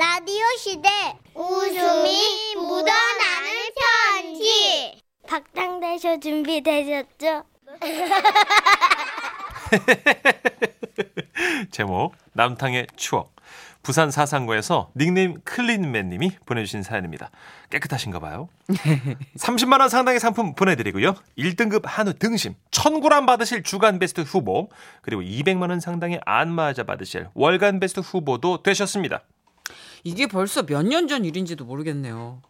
라디오 시대 웃음이 묻어나는 편지 박장대쇼 준비되셨죠? 제목 남탕의 추억 부산 사상고에서 닉네임 클린맨님이 보내주신 사연입니다. 깨끗하신가 봐요. 30만 원 상당의 상품 보내드리고요. 1등급 한우 등심 1000g 받으실 주간 베스트 후보 그리고 200만 원 상당의 안마자 받으실 월간 베스트 후보도 되셨습니다. 이게 벌써 몇 년 전 일인지도 모르겠네요.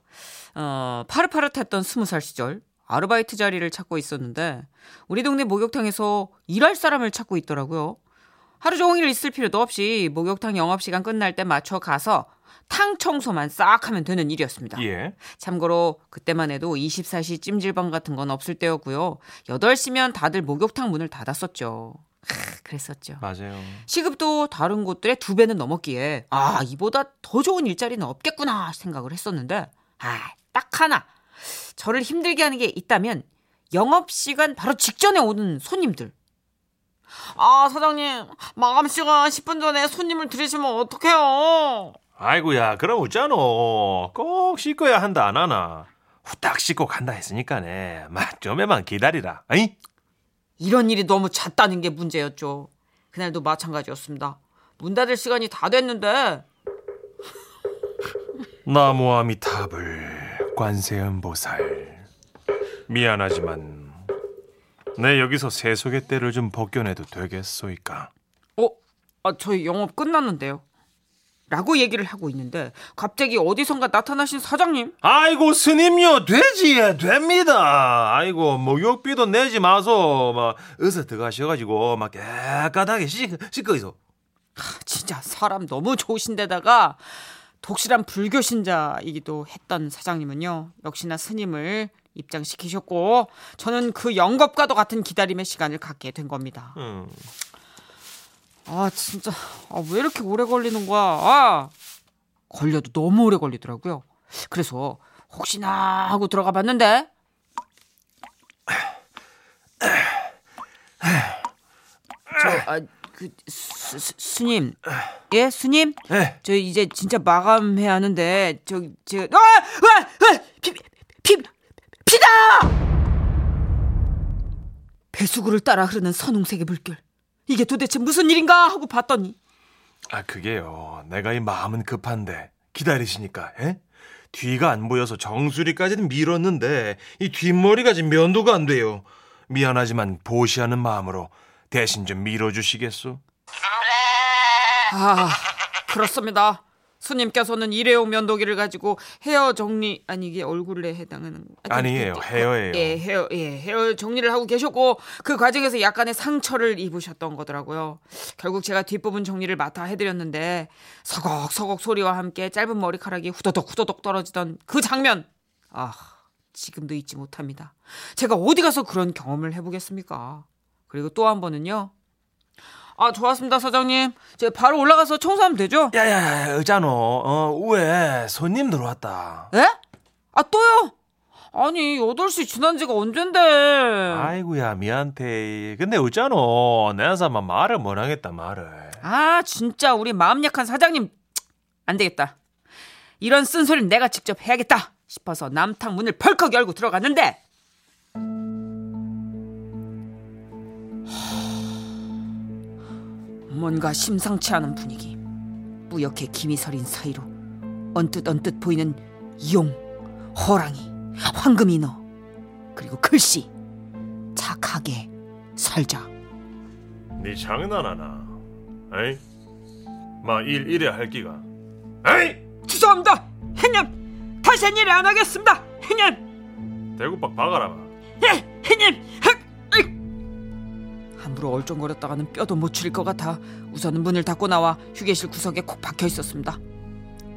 어, 파릇파릇했던 스무 살 시절 아르바이트 자리를 찾고 있었는데 우리 동네 목욕탕에서 일할 사람을 찾고 있더라고요. 하루 종일 있을 필요도 없이 목욕탕 영업 시간 끝날 때 맞춰 가서 탕 청소만 싹 하면 되는 일이었습니다. 예. 참고로 그때만 해도 24시 찜질방 같은 건 없을 때였고요. 8시면 다들 목욕탕 문을 닫았었죠. 하, 그랬었죠. 맞아요. 시급도 다른 곳들의 두 배는 넘었기에 아 이보다 더 좋은 일자리는 없겠구나 생각을 했었는데 아딱 하나 저를 힘들게 하는 게 있다면 영업 시간 바로 직전에 오는 손님들. 아 사장님 마감 시간 10분 전에 손님을 들이시면 어떡해요? 아이고야 그럼 어쩌노 꼭 씻고야 한다 안 하나 후딱 씻고 간다 했으니까네 막 좀에만 기다리라 아이 이런 일이 너무 잦다는 게 문제였죠. 그날도 마찬가지였습니다. 문 닫을 시간이 다 됐는데 나무 아미탑을 관세음보살 미안하지만 내 여기서 세속의 때를 좀 벗겨내도 되겠소이까 어? 아, 저희 영업 끝났는데요. 라고 얘기를 하고 있는데 갑자기 어디선가 나타나신 사장님 아이고 스님요 되지 됩니다 아이고 목욕비도 내지 마소 막 어서 들어가셔가지고 막 깨끗하게 씻, 씻고 있어 진짜 사람 너무 좋으신데다가 독실한 불교 신자이기도 했던 사장님은요 역시나 스님을 입장시키셨고 저는 그 영겁과도 같은 기다림의 시간을 갖게 된 겁니다. 음. 아 진짜. 아, 왜 이렇게 오래 걸리는 거야? 아, 걸려도 너무 오래 걸리더라고요. 그래서 혹시나 하고 들어가 봤는데. 저 아 그 스님. 예 스님? 예. 저 이제 진짜 마감해야 하는데 저 제가 아아 피 피, 피다! 배수구를 따라 흐르는 선홍색의 물결 이게 도대체 무슨 일인가 하고 봤더니 아 그게요 내가 이 마음은 급한데 기다리시니까 에? 뒤가 안 보여서 정수리까지는 밀었는데 이 뒷머리가 지금 면도가 안 돼요 미안하지만 보시하는 마음으로 대신 좀 밀어주시겠소? 아 그렇습니다 스님께서는 일회용 면도기를 가지고 헤어 정리 아니 이게 얼굴에 해당하는 아니에요, 헤어예요. 예 헤어 예 헤어 정리를 하고 계셨고 그 과정에서 약간의 상처를 입으셨던 거더라고요. 결국 제가 뒷부분 정리를 맡아 해드렸는데 서걱서걱 소리와 함께 짧은 머리카락이 후더덕 후더덕 떨어지던 그 장면. 아 지금도 잊지 못합니다. 제가 어디 가서 그런 경험을 해보겠습니까? 그리고 또 한 번은요 아 좋았습니다 사장님. 제가 바로 올라가서 청소하면 되죠? 야야야 의자노. 어 우에 손님 들어왔다. 에? 아 또요? 아니 8시 지난 지가 언젠데. 아이고야 미안테. 근데 의자노 내 사람 말을 못 하겠다 말을. 아 진짜 우리 마음 약한 사장님. 안 되겠다. 이런 쓴소리는 내가 직접 해야겠다 싶어서 남탕 문을 벌컥 열고 들어갔는데 뭔가 심상치 않은 분위기. 뿌옇게 김이 서린 사이로 언뜻 언뜻 보이는 용, 호랑이, 황금인어 그리고 글씨. 착하게 살자. 네 장난하나? 에이? 마일 이래 할 기가. 에이! 죄송합니다. 형님 다시는 일안 하겠습니다. 형님! 대구박 박아라 마. 예 형님! 흑. 함부로 얼쩡거렸다가는 뼈도 못 추릴 것 같아 우선은 문을 닫고 나와 휴게실 구석에 콕 박혀 있었습니다.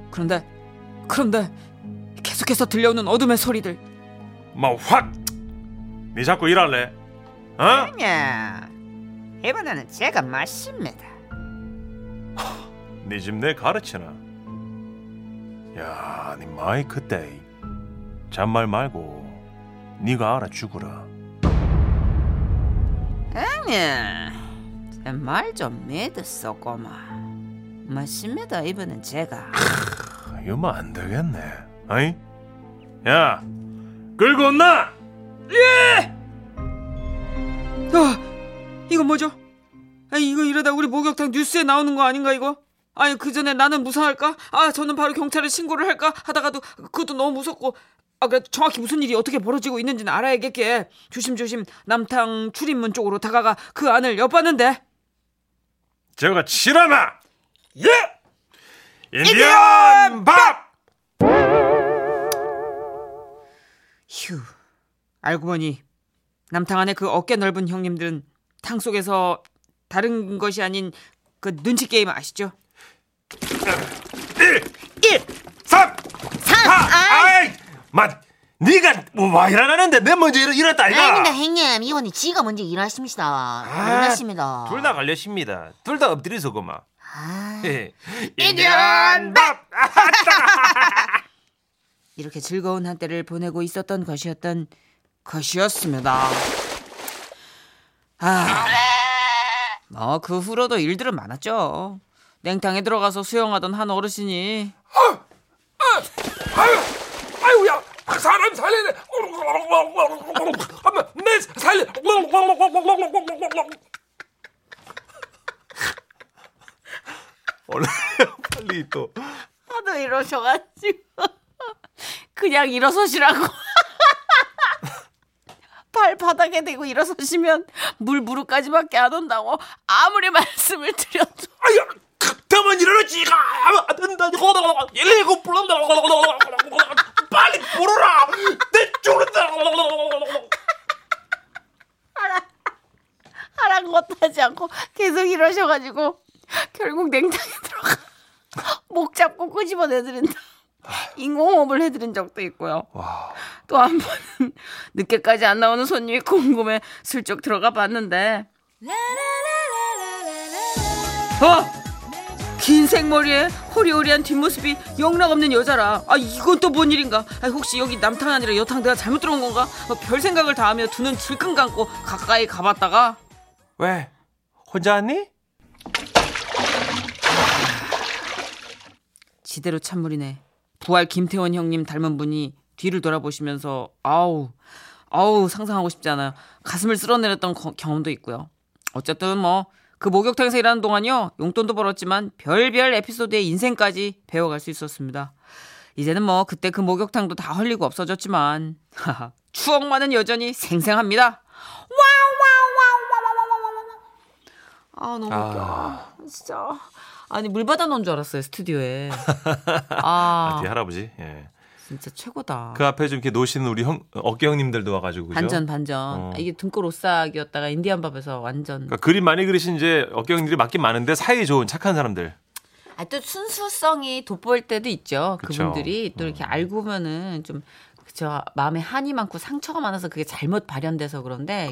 그런데 그런데 계속해서 들려오는 어둠의 소리들. 막확네 자꾸 일할래? 어? 아니야. 이번에는 제가 맞습니다. 네집내 가르치나? 야네 마이 그때 잔말 말고 네가 알아 죽으라 아니야 말좀 믿었어 꼬마 맞습니다 이번엔 제가 이러면 안 되겠네. 아이? 야, 끌고 온나? 아, 이건 뭐죠? 아니 이거 이러다 우리 목욕탕 뉴스에 나오는 거 아닌가 이거? 아니 그 전에 나는 무사할까? 아 저는 바로 경찰에 신고를 할까 하다가도 그것도 너무 무섭고 아 그래도 정확히 무슨 일이 어떻게 벌어지고 있는지는 알아야겠게 조심조심 남탕 출입문 쪽으로 다가가 그 안을 엿봤는데 저거 치라마! 예! 인디언 밥! 휴 알고 보니 남탕 안에 그 어깨 넓은 형님들은 탕 속에서 다른 것이 아닌 그 눈치 게임 아시죠? 1, 3, 4, 아이! 맛, 니가 뭐와 일어나는데 내 먼저 일, 일었다, 이거! 아닙니다 형님 이번에 지가 먼저 일하십니다 일하십니다 둘다 걸렸습니다. 둘 다 엎드려서 그만. 아, 예. 인디언 밥! 이렇게 즐거운 한때를 보내고 있었던 것이었던 것이었습니다. 아, 뭐그 후로도 일들은 많았죠. 냉탕에 들어가서 수영하던 한 어르신이 아유야, 사람 살리네. 엄마, 내 살리. 원래 빨리 또 하도 이러셔가지고 그냥 일어서시라고 발 바닥에 대고 일어서시면 물 무릎까지밖에 안 온다고 아무리 말씀을 드려도 아야, 그때만 일어나지가 안 된다. 119 불렀다. 빨리 부르라. 내 죽는다. 하란 것도 하지 않고 계속 이러셔가지고 결국 냉탕에 들어가 목 잡고 끄집어 내드린다. 인공호흡을 해드린 적도 있고요. 와, 또한 번은 늦게까지 안 나오는 손님이 궁금해 슬쩍 들어가 봤는데 어! 긴 생머리에 호리호리한 뒷모습이 영락없는 여자라 아 이건 또 뭔 일인가 아, 혹시 여기 남탕 아니라 여탕 내가 잘못 들어온 건가 어, 별 생각을 다 하며 두 눈 질끈 감고 가까이 가봤다가 왜? 혼자 왔니? 지대로 찬물이네. 부활 김태원 형님 닮은 분이 뒤를 돌아보시면서 아우 아우 상상하고 싶지 않아요. 가슴을 쓸어내렸던 거- 경험도 있고요. 어쨌든 뭐 그 목욕탕에서 일하는 동안요 용돈도 벌었지만 별별 에피소드의 인생까지 배워갈 수 있었습니다. 이제는 뭐 그때 그 목욕탕도 다 헐리고 없어졌지만 추억만은 여전히 생생합니다. 아 너무 웃겨. 아. 진짜. 아니 물 받아 놓은 줄 알았어요 스튜디오에. 아 뒤에 할아버지. 예. 진짜 최고다. 그 앞에 좀 이렇게 노시는 우리 형 어깨 형님들도 와가지고 그죠? 반전 반전. 어. 이게 등골 오싹이었다가 인디안 밥에서 완전. 그러니까 그림 많이 그리신 이제 어깨 형님들이 맞긴 많은데 사이 좋은 착한 사람들. 아, 또 순수성이 돋보일 때도 있죠. 그쵸. 그분들이 또 음. 이렇게 알고 보면은 좀 그쵸 마음에 한이 많고 상처가 많아서 그게 잘못 발현돼서 그런데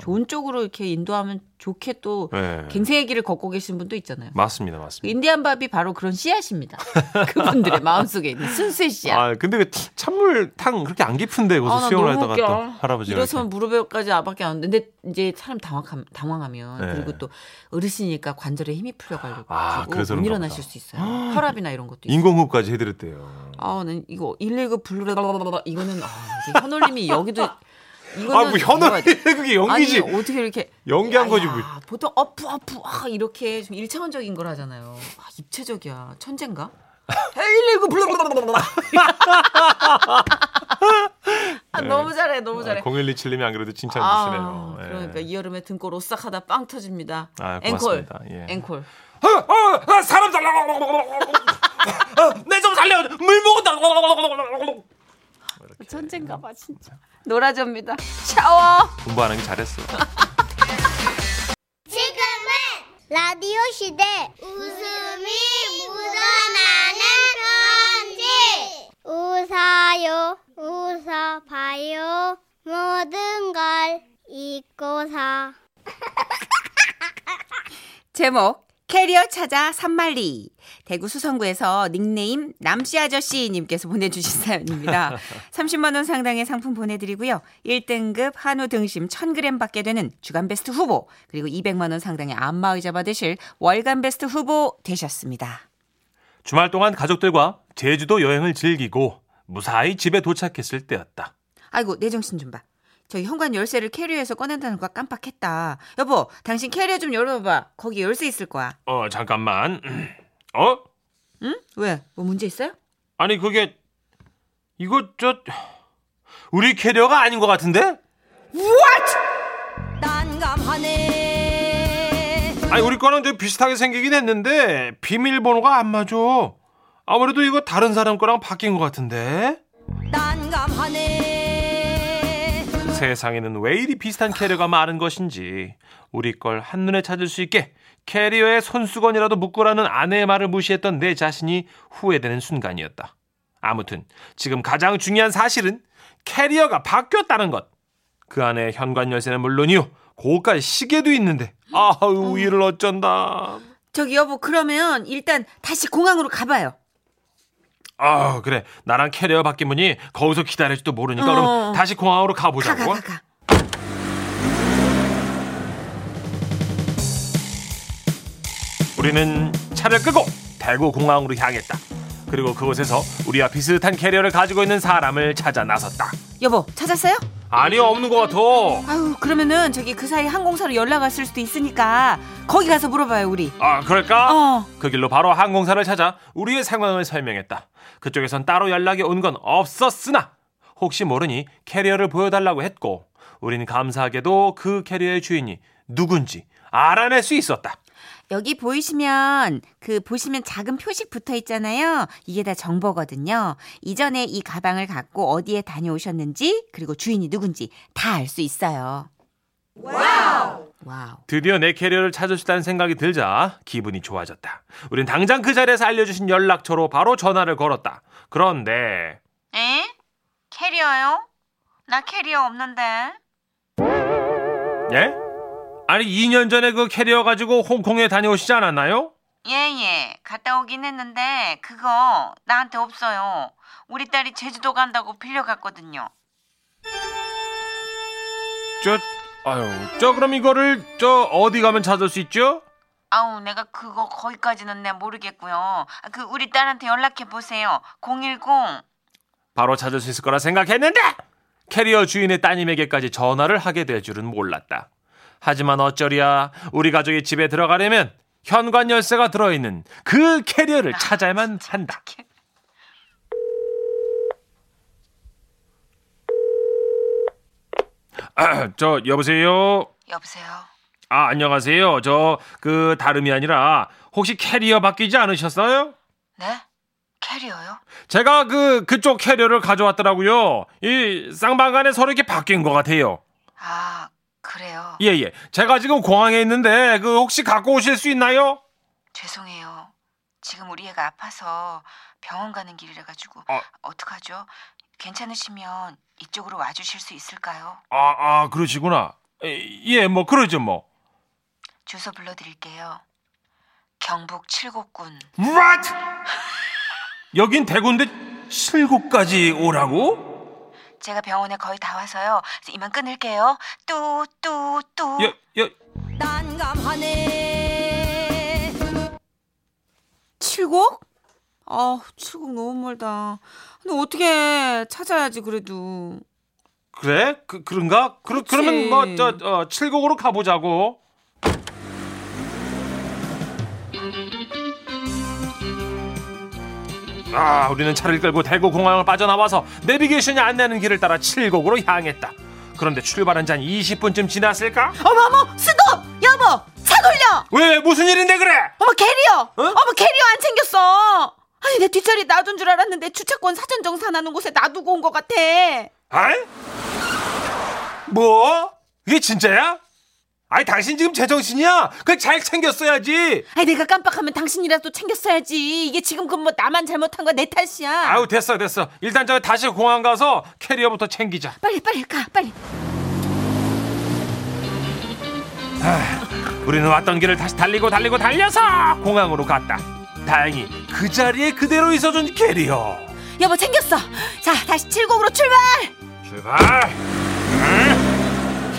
좋은 쪽으로 이렇게 인도하면 좋게 또 네. 갱생의 길을 걷고 계신 분도 있잖아요. 맞습니다, 그 맞습니다. 인디안 밥이 바로 그런 씨앗입니다. 그분들의 마음속에 있는 순수의 씨앗. 아 근데 그 찬물 탕 그렇게 안 깊은데 거기서 아, 나 수영을 하다가. 또 할아버지가 이렇게. 무릎에까지 아밖에 안 근데 이제 사람 당황함, 당황하면 네. 그리고 또 어르신이니까 관절에 힘이 풀려가지고 아, 그래서 못 일어나실. 수 있어요. 혈압이나 이런 것도. 인공호흡까지 해드렸대요. 아, 난 이거 119 블루라라라라 이거는 아, 이제 현올림이 여기도 아 뭐 뭐야. 그게 연기지. 아니 어떻게 이렇게 연기한 거지 야, 뭐. 보통 어프 어프 아 이렇게 좀 일차원적인 걸 하잖아요. 아, 입체적이야. 천재인가? 119 블루라라라라. 아, 너무 잘해. 너무 잘해. 0127님이 안 그래도 칭찬 아, 주시네요. 예. 그러니까 이 여름에 등골 오싹하다 빵 터집니다. 아, 앵콜. 예. 앵콜. 어, 어, 어, 사람 살려. 내 좀 살려. 물 먹었다. 천재인가 봐 진짜. 놀아줍니다. 샤워. 공부 안 하기 잘했어. 지금은 라디오 시대 웃음이 묻어나는 편지 웃어요 웃어봐요 모든 걸 잊고서 제목 캐리어 찾아 삼만리 대구 수성구에서 닉네임 남씨 아저씨님께서 보내주신 사연입니다. 30만 원 상당의 상품 보내드리고요. 1등급 한우 등심 1000g 받게 되는 주간 베스트 후보 그리고 200만 원 상당의 안마의자 받으실 월간 베스트 후보 되셨습니다. 주말 동안 가족들과 제주도 여행을 즐기고 무사히 집에 도착했을 때였다. 아이고 내 정신 좀 봐. 저 현관 열쇠를 캐리어에서 꺼낸다는 거 깜빡했다. 여보, 당신 캐리어 좀 열어봐. 거기 열쇠 있을 거야. 어, 잠깐만. 어? 응? 왜? 뭐 문제 있어요? 아니, 그게, 이거, 저, 우리 캐리어가 아닌 것 같은데? 아니, 우리 거는 좀 비슷하게 생기긴 했는데, 비밀번호가 안 맞아. 아무래도 이거 다른 사람 거랑 바뀐 것 같은데? 세상에는 왜 이리 비슷한 캐리어가 많은 것인지 우리 걸 한눈에 찾을 수 있게 캐리어에 손수건이라도 묶으라는 아내의 말을 무시했던 내 자신이 후회되는 순간이었다. 아무튼 지금 가장 중요한 사실은 캐리어가 바뀌었다는 것. 그 안에 현관 열쇠는 물론이요. 고가 시계도 있는데 아우 이를 어쩐다. 저기 여보, 그러면 일단 다시 공항으로 가봐요. 아 그래 나랑 캐리어 바뀐 분이 거기서 기다릴지도 모르니까 그럼 어. 다시 공항으로 가, 가보자고. 가, 가, 가. 우리는 차를 끌고 대구 공항으로 향했다. 그리고 그곳에서 우리와 비슷한 캐리어를 가지고 있는 사람을 찾아 나섰다. 여보, 찾았어요? 아니 없는 것 같아. 아유, 그러면은 저기 그 사이 항공사로 연락 왔을 수도 있으니까 거기 가서 물어봐요, 우리. 아 그럴까? 어. 그 길로 바로 항공사를 찾아 우리의 상황을 설명했다. 그쪽에선 따로 연락이 온 건 없었으나 혹시 모르니 캐리어를 보여달라고 했고 우린 감사하게도 그 캐리어의 주인이 누군지 알아낼 수 있었다. 여기 보이시면 그 보시면 작은 표식 붙어 있잖아요. 이게 다 정보거든요. 이전에 이 가방을 갖고 어디에 다녀오셨는지 그리고 주인이 누군지 다 알 수 있어요. Wow. Wow. 드디어 내 캐리어를 찾을 수 있다는 생각이 들자 기분이 좋아졌다. 우린 당장 그 자리에서 알려주신 연락처로 바로 전화를 걸었다. 그런데 에? 캐리어요? 나 캐리어 없는데. 예? 아니 2년 전에 그 캐리어 가지고 홍콩에 다녀오시지 않았나요? 예예. 갔다 오긴 했는데 그거 나한테 없어요. 우리 딸이 제주도 간다고 빌려갔거든요. 저 아유 저 그럼 이거를 저 어디 가면 찾을 수 있죠? 아우 내가 그거 거기까지는 내 모르겠고요. 아, 그 우리 딸한테 연락해 보세요. 010 바로 찾을 수 있을 거라 생각했는데 캐리어 주인의 따님에게까지 전화를 하게 될 줄은 몰랐다. 하지만 어쩌랴 우리 가족이 집에 들어가려면 현관 열쇠가 들어있는 그 캐리어를 찾아야만 한다. 아, 저 여보세요. 여보세요. 아 안녕하세요. 저 그 다름이 아니라 혹시 캐리어 바뀌지 않으셨어요? 네? 캐리어요? 제가 그 그쪽 캐리어를 가져왔더라고요. 이 쌍방간에 서로 이렇게 바뀐 것 같아요. 아 그래요. 예 예. 제가 지금 공항에 있는데 그 혹시 갖고 오실 수 있나요? 죄송해요. 지금 우리 애가 아파서 병원 가는 길이라 가지고 어. 어떡하죠? 괜찮으시면 이쪽으로 와 주실 수 있을까요? 아, 아 그러시구나. 예, 뭐 그러죠 뭐. 주소 불러 드릴게요. 경북 칠곡군. What? 여긴 대구인데 칠곡까지 오라고? 제가 병원에 거의 다 와서요. 이만 끊을게요. 뚜 뚜뚜. 여, 여, 칠곡? 아, 칠곡 너무 멀다. 근데 어떻게 찾아야지 그래도. 그래? 그, 그런가? 그, 그렇지. 그러면 뭐, 저, 어, 칠곡으로 가보자고. 아, 우리는 차를 끌고 대구 공항을 빠져나와서 내비게이션이 안내하는 길을 따라 칠곡으로 향했다. 그런데 출발한 지 한 20분쯤 지났을까? 어머 어머 스톱 여보 차 돌려 왜, 왜, 무슨 일인데 그래? 어머 캐리어 어머 캐리어 안 챙겼어 아니 내 뒷자리 놔둔 줄 알았는데 주차권 사전 정산하는 곳에 놔두고 온 것 같아 아이? 뭐? 이게 진짜야? 아니, 당신 지금 제정신이야? 그걸 잘 챙겼어야지. 아니 내가 깜빡하면 당신이라도 챙겼어야지 이게 지금 그뭐 나만 잘못한 거야 내 탓이야 아우, 됐어, 됐어. 일단 저 다시 공항 가서 캐리어부터 챙기자. 빨리 빨리 가 빨리 우리는 왔던 길을 다시 달리고 달리고 달려서 공항으로 갔다. 다행히 그 자리에 그대로 있어준 캐리어. 여보 챙겼어 자 다시 칠곡으로 출발 출발.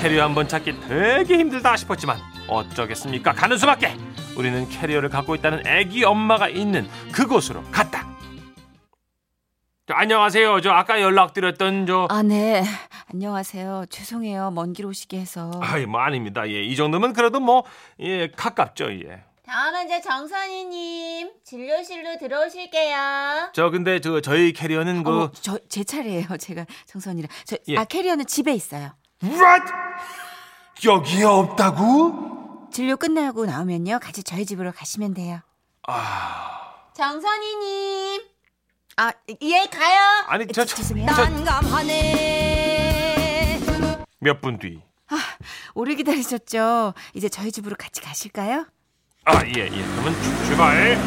응? 캐리어 한 번 찾기 되게 힘들다 싶었지만 어쩌겠습니까? 가는 수밖에. 우리는 캐리어를 갖고 있다는 애기 엄마가 있는 그곳으로 갔다. 저, 안녕하세요. 저 아까 연락드렸던 저 아, 네. 안녕하세요. 죄송해요. 먼 길 오시게 해서. 아이 뭐 아닙니다. 예, 이 정도면 그래도 뭐 예, 가깝죠. 예. 다음 환자 정선희님 진료실로 들어오실게요. 저 근데 저 저희 캐리어는 그 저, 제 차례예요. 제가 정선이라. 저, 예. 아, 캐리어는 집에 있어요. What? 여기에 없다고? 진료 끝나고 나오면요. 같이 저희 집으로 가시면 돼요. 정선희님 아, 예, 가요. 아니 저 저 죄송해요. 몇분 뒤. 오래 기다리셨죠? 이제 저희 집으로 같이 가실까요? 아, 예, 예. 그러면 출- 출발.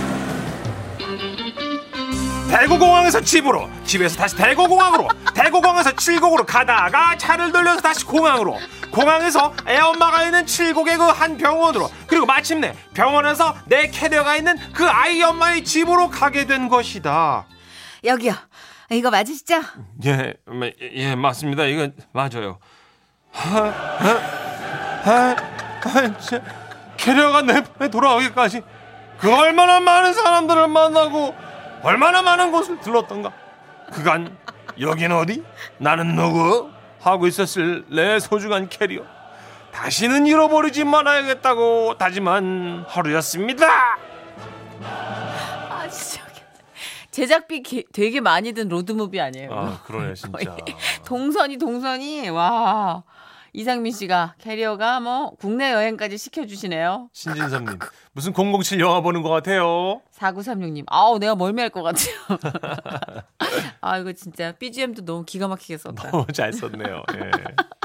대구공항에서 집으로, 집에서 다시 대구공항으로, 대구공항에서 칠곡으로 가다가 차를 돌려서 다시 공항으로, 공항에서 애엄마가 있는 칠곡의 그 한 병원으로, 그리고 마침내 병원에서 내 캐리어가 있는 그 아이 엄마의 집으로 가게 된 것이다. 여기요. 이거 맞으시죠? 예, 마- 예, 맞습니다. 이건 맞아요. 하, 하, 하, 하, 진짜 캐리어가 내 품에 돌아오기까지 그 얼마나 많은 사람들을 만나고 얼마나 많은 곳을 들렀던가. 그간 여긴 어디? 나는 누구? 하고 있었을 내 소중한 캐리어. 다시는 잃어버리지 말아야겠다고 다짐한 하루였습니다. 아, 진짜. 제작비 게- 되게 많이 든 로드무비 아니에요? 아, 그러네 진짜. 동선이 동선이 와 이상민 씨가 캐리어가 뭐 국내 여행까지 시켜주시네요. 신진섭님 무슨 007 영화 보는 것 같아요. 4936님 아우 내가 멀미할 것 같아요. 아 이거 진짜 BGM도 너무 기가 막히게 썼다. 너무 잘 썼네요. 예.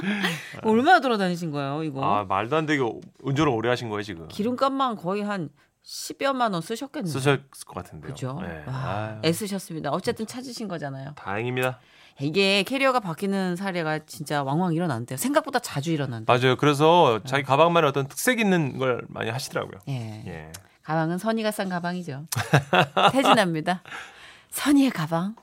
얼마나 돌아다니신 거예요 이거? 아 말도 안 되게 운전을 오래 하신 거예요 지금. 기름값만 거의 한 10여만 원 쓰셨겠네요. 쓰셨을 것 같은데요. 그죠? 예. 와, 아유, 애쓰셨습니다. 어쨌든 찾으신 거잖아요. 다행입니다. 이게 캐리어가 바뀌는 사례가 진짜 왕왕 일어난대요. 생각보다 자주 일어난대요. 맞아요. 그래서 자기 가방만에 어떤 특색 있는 걸 많이 하시더라고요. 예. 예. 가방은 선이가 싼 가방이죠. 태진합니다. 선이의 가방